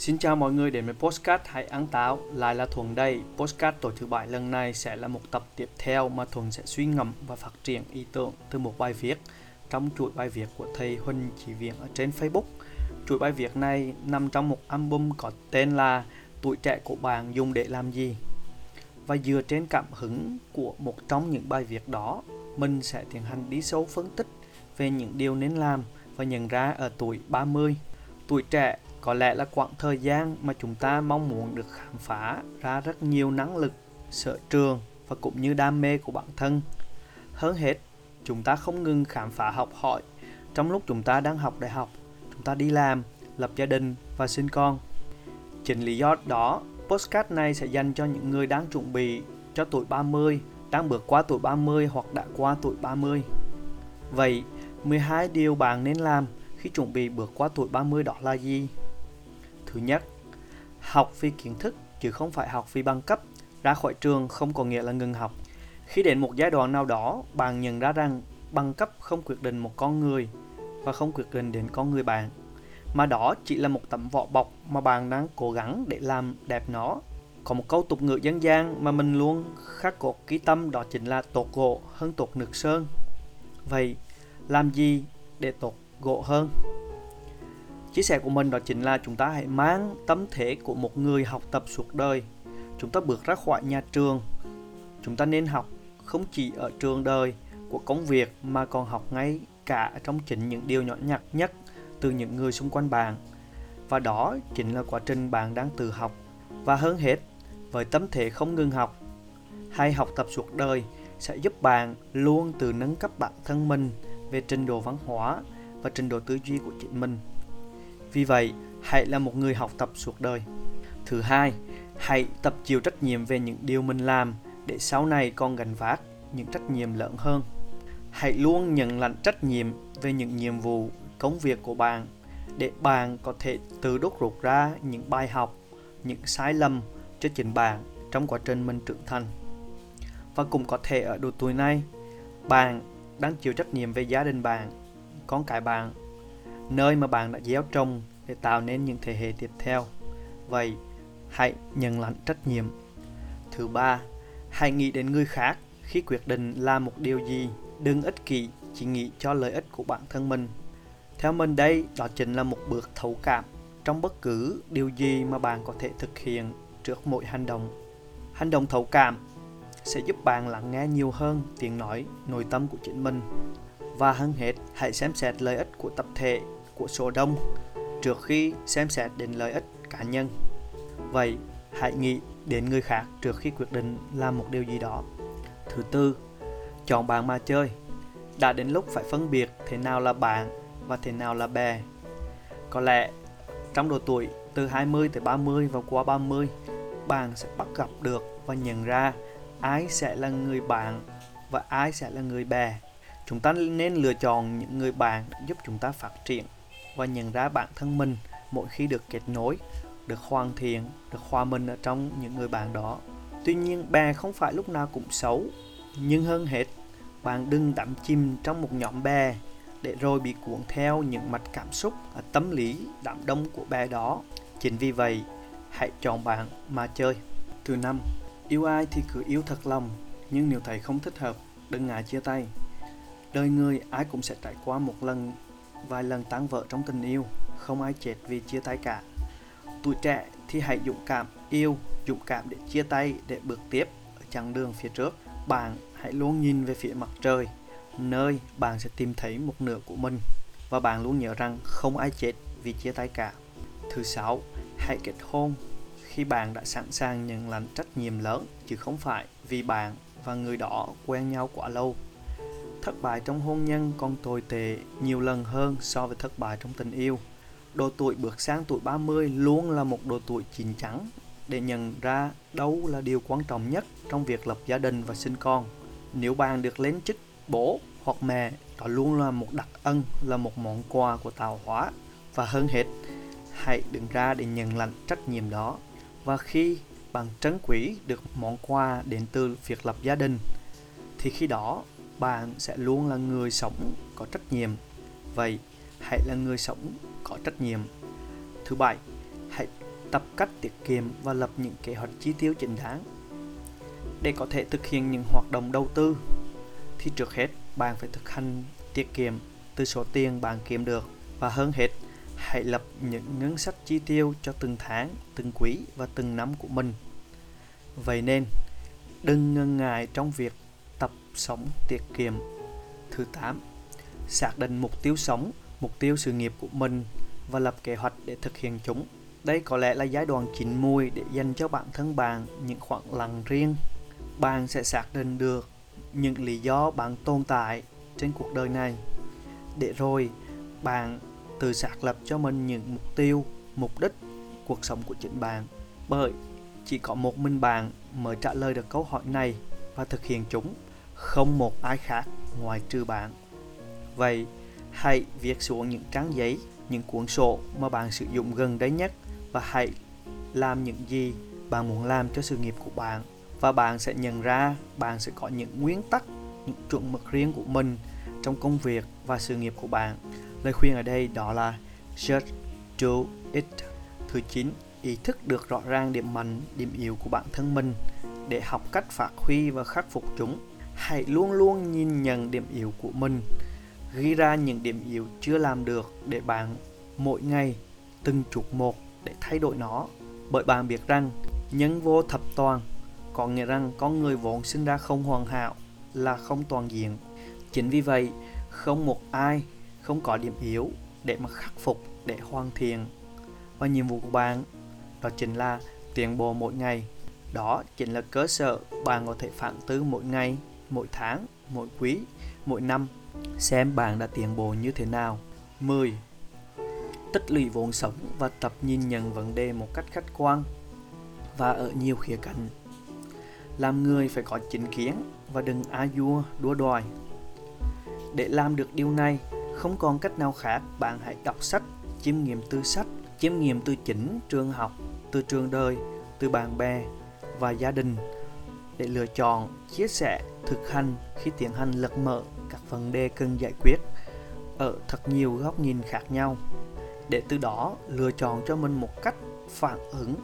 Xin chào mọi người đến với Postcard Hãy Ăn Táo. Lại là Thuận đây. Postcard tổ thứ bảy lần này sẽ là một tập tiếp theo mà Thuận sẽ suy ngẫm và phát triển ý tưởng từ một bài viết trong chuỗi bài viết của thầy Huỳnh Chỉ Viện ở trên Facebook. Chuỗi bài viết này nằm trong một album có tên là Tuổi trẻ của bạn dùng để làm gì? Và dựa trên cảm hứng của một trong những bài viết đó, mình sẽ tiến hành đi sâu phân tích về những điều nên làm và nhận ra ở tuổi 30 tuổi trẻ, có lẽ là quãng thời gian mà chúng ta mong muốn được khám phá ra rất nhiều năng lực, sở trường và cũng như đam mê của bản thân. Hơn hết, chúng ta không ngừng khám phá học hỏi. Trong lúc chúng ta đang học đại học, chúng ta đi làm, lập gia đình và sinh con. Chính lý do đó postcard này sẽ dành cho những người đang chuẩn bị cho tuổi 30 đang bước qua tuổi 30 hoặc đã qua tuổi 30 vậy 12 điều bạn nên làm khi chuẩn bị bước qua tuổi 30 đó là gì? Thứ nhất, học vì kiến thức chứ không phải học vì bằng cấp. Ra khỏi trường không có nghĩa là ngừng học. Khi đến một giai đoạn nào đó, bạn nhận ra rằng bằng cấp không quyết định một con người và không quyết định đến con người bạn. Mà đó chỉ là một tấm vỏ bọc mà bạn đang cố gắng để làm đẹp nó. Có một câu tục ngữ dân gian mà mình luôn khắc cột ký tâm đó chính là tột gỗ hơn tột nước sơn. Vậy, làm gì để tột gỗ hơn? Chia sẻ của mình đó chính là chúng ta hãy mang tâm thế của một người học tập suốt đời. Chúng ta bước ra khỏi nhà trường. Chúng ta nên học không chỉ ở trường đời của công việc mà còn học ngay cả trong chính những điều nhỏ nhặt nhất từ những người xung quanh bạn. Và đó chính là quá trình bạn đang tự học. Và hơn hết, với tâm thế không ngừng học hay học tập suốt đời sẽ giúp bạn luôn từ nâng cấp bản thân mình về trình độ văn hóa và trình độ tư duy của chính mình. Vì vậy, hãy là một người học tập suốt đời. Thứ hai, hãy tập chịu trách nhiệm về những điều mình làm để sau này con gánh vác những trách nhiệm lớn hơn. Hãy luôn nhận lãnh trách nhiệm về những nhiệm vụ, công việc của bạn để bạn có thể tự đúc rút ra những bài học, những sai lầm cho chính bạn trong quá trình mình trưởng thành. Và cũng có thể ở độ tuổi này, bạn đang chịu trách nhiệm về gia đình bạn, con cái bạn nơi mà bạn đã gieo trồng để tạo nên những thế hệ tiếp theo. Vậy, hãy nhận lãnh trách nhiệm. Thứ ba, hãy nghĩ đến người khác khi quyết định làm một điều gì. Đừng ích kỷ, chỉ nghĩ cho lợi ích của bản thân mình. Theo mình đây, đó chính là một bước thấu cảm trong bất cứ điều gì mà bạn có thể thực hiện trước mỗi hành động. Hành động thấu cảm sẽ giúp bạn lắng nghe nhiều hơn tiếng nói nội tâm của chính mình. Và hơn hết, hãy xem xét lợi ích của tập thể của số đông trước khi xem xét đến lợi ích cá nhân. Vậy, hãy nghĩ đến người khác trước khi quyết định làm một điều gì đó. Thứ tư, chọn bạn mà chơi. Đã đến lúc phải phân biệt thế nào là bạn và thế nào là bè. Có lẽ trong độ tuổi từ 20 tới 30 và qua 30, bạn sẽ bắt gặp được và nhận ra ai sẽ là người bạn và ai sẽ là người bè. Chúng ta nên lựa chọn những người bạn giúp chúng ta phát triển và nhận ra bản thân mình mỗi khi được kết nối, được hoàn thiện, được hòa mình ở trong những người bạn đó. Tuy nhiên, bè không phải lúc nào cũng xấu, nhưng hơn hết, bạn đừng đắm chìm trong một nhóm bè để rồi bị cuốn theo những mặt cảm xúc và tâm lý đám đông của bè đó. Chính vì vậy, hãy chọn bạn mà chơi. Thứ năm, yêu ai thì cứ yêu thật lòng, nhưng nếu thấy không thích hợp, đừng ngại chia tay. Đời người ai cũng sẽ trải qua một lần vài lần tan vỡ trong tình yêu, không ai chết vì chia tay cả. Tuổi trẻ thì hãy dũng cảm yêu, dũng cảm để chia tay, để bước tiếp ở chặng đường phía trước. Bạn hãy luôn nhìn về phía mặt trời, nơi bạn sẽ tìm thấy một nửa của mình. Và bạn luôn nhớ rằng không ai chết vì chia tay cả. Thứ sáu, hãy kết hôn khi bạn đã sẵn sàng nhận lãnh trách nhiệm lớn, chứ không phải vì bạn và người đó quen nhau quá lâu thất bại trong hôn nhân còn tồi tệ nhiều lần hơn so với thất bại trong tình yêu. Độ tuổi bước sang tuổi 30 luôn là một độ tuổi chín chắn để nhận ra đâu là điều quan trọng nhất trong việc lập gia đình và sinh con. Nếu bạn được lên chức bố hoặc mẹ, đó luôn là một đặc ân, là một món quà của tạo hóa. Và hơn hết, hãy đứng ra để nhận lãnh trách nhiệm đó. Và khi bạn trấn quý được món quà đến từ việc lập gia đình, thì khi đó bạn sẽ luôn là người sống có trách nhiệm vậy hãy là người sống có trách nhiệm thứ bảy hãy tập cách tiết kiệm và lập những kế hoạch chi tiêu chính đáng. Để có thể thực hiện những hoạt động đầu tư thì trước hết bạn phải thực hành tiết kiệm từ số tiền bạn kiếm được và hơn hết hãy lập những ngân sách chi tiêu cho từng tháng, từng quý và từng năm của mình. Vậy nên, đừng ngần ngại trong việc sống tiết kiệm. Thứ 8. Xác định mục tiêu sống, mục tiêu sự nghiệp của mình và lập kế hoạch để thực hiện chúng. Đây có lẽ là giai đoạn chín mùi để dành cho bản thân bạn những khoảng lặng riêng. Bạn sẽ xác định được những lý do bạn tồn tại trên cuộc đời này. Để rồi bạn tự xác lập cho mình những mục tiêu, mục đích cuộc sống của chính bạn. Bởi chỉ có một mình bạn mới trả lời được câu hỏi này và thực hiện chúng, không một ai khác ngoài trừ bạn. Vậy, hãy viết xuống những trang giấy, những cuốn sổ mà bạn sử dụng gần đây nhất và hãy làm những gì bạn muốn làm cho sự nghiệp của bạn và bạn sẽ nhận ra bạn sẽ có những nguyên tắc, những chuẩn mực riêng của mình trong công việc và sự nghiệp của bạn. Lời khuyên ở đây đó là just do it. Thứ 9, ý thức được rõ ràng điểm mạnh, điểm yếu của bản thân mình để học cách phát huy và khắc phục chúng. Hãy luôn luôn nhìn nhận điểm yếu của mình, ghi ra những điểm yếu chưa làm được để bạn mỗi ngày từng chút một để thay đổi nó. Bởi bạn biết rằng nhân vô thập toàn có nghĩa rằng con người vốn sinh ra không hoàn hảo là không toàn diện. Chính vì vậy, không một ai không có điểm yếu để mà khắc phục, để hoàn thiện. Và nhiệm vụ của bạn đó chính là tiến bộ mỗi ngày. Đó chính là cơ sở bạn có thể phản tư mỗi ngày, mỗi tháng, mỗi quý, mỗi năm xem bạn đã tiến bộ như thế nào. 10. Tích lũy vốn sống và tập nhìn nhận vấn đề một cách khách quan và ở nhiều khía cạnh. Làm người phải có chính kiến và đừng a dua đua đòi. Để làm được điều này, không còn cách nào khác, bạn hãy đọc sách, chiêm nghiệm từ sách, chiêm nghiệm từ chính trường học, từ trường đời, từ bạn bè và gia đình để lựa chọn, chia sẻ, thực hành khi tiến hành lật mở các vấn đề cần giải quyết ở thật nhiều góc nhìn khác nhau để từ đó lựa chọn cho mình một cách phản ứng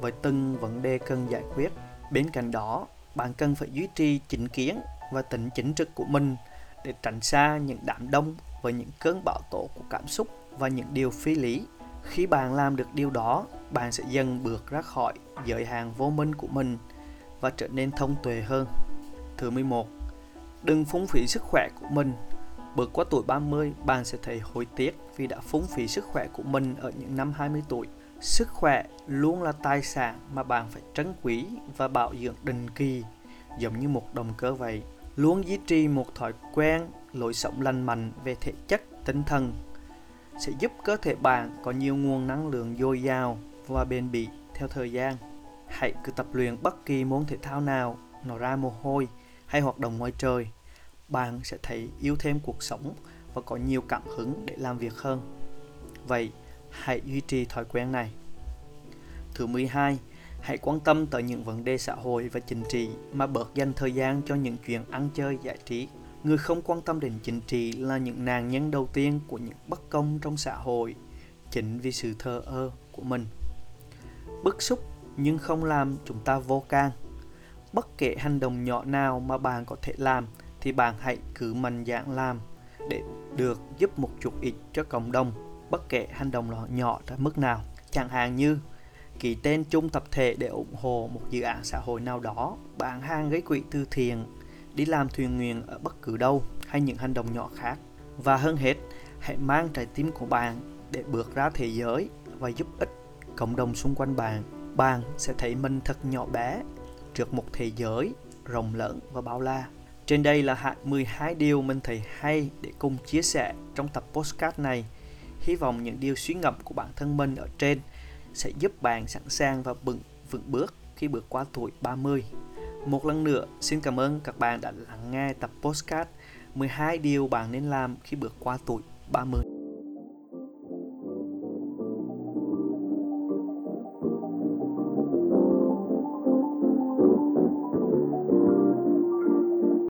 với từng vấn đề cần giải quyết. Bên cạnh đó, bạn cần phải duy trì chính kiến và tính chính trực của mình để tránh xa những đám đông và những cơn bão tố của cảm xúc và những điều phi lý. Khi bạn làm được điều đó, bạn sẽ dần bước ra khỏi giới hạn vô minh của mình và trở nên thông tuệ hơn. Thứ 11. Đừng phung phí sức khỏe của mình. Bước qua tuổi 30, bạn sẽ thấy hối tiếc vì đã phung phí sức khỏe của mình ở những năm 20 tuổi. Sức khỏe luôn là tài sản mà bạn phải trân quý và bảo dưỡng định kỳ, giống như một động cơ vậy. Luôn duy trì một thói quen, lối sống lành mạnh về thể chất, tinh thần sẽ giúp cơ thể bạn có nhiều nguồn năng lượng dồi dào và bền bỉ theo thời gian. Hãy cứ tập luyện bất kỳ môn thể thao nào, nó ra mồ hôi hay hoạt động ngoài trời, bạn sẽ thấy yêu thêm cuộc sống và có nhiều cảm hứng để làm việc hơn. Vậy, hãy duy trì thói quen này. Thứ 12, hãy quan tâm tới những vấn đề xã hội và chính trị mà bớt dành thời gian cho những chuyện ăn chơi giải trí. Người không quan tâm đến chính trị là những nạn nhân đầu tiên của những bất công trong xã hội, chính vì sự thờ ơ của mình. Bức xúc nhưng không làm chúng ta vô can. Bất kể hành động nhỏ nào mà bạn có thể làm thì bạn hãy cứ mạnh dạn làm để được giúp một chút ít cho cộng đồng, bất kể hành động nhỏ nhỏ tới mức nào. Chẳng hạn như ký tên chung tập thể để ủng hộ một dự án xã hội nào đó, bạn hàng gây quỹ từ thiện, đi làm thuyền nguyện ở bất cứ đâu hay những hành động nhỏ khác. Và hơn hết, hãy mang trái tim của bạn để bước ra thế giới và giúp ích cộng đồng xung quanh bạn. Bạn sẽ thấy mình thật nhỏ bé trước một thế giới rộng lớn và bao la. Trên đây là 12 điều mình thấy hay để cùng chia sẻ trong tập postcard này. Hy vọng những điều suy ngẫm của bản thân mình ở trên sẽ giúp bạn sẵn sàng và vững vững bước khi bước qua tuổi 30. Một lần nữa, xin cảm ơn các bạn đã lắng nghe tập postcard 12 điều bạn nên làm khi bước qua tuổi 30.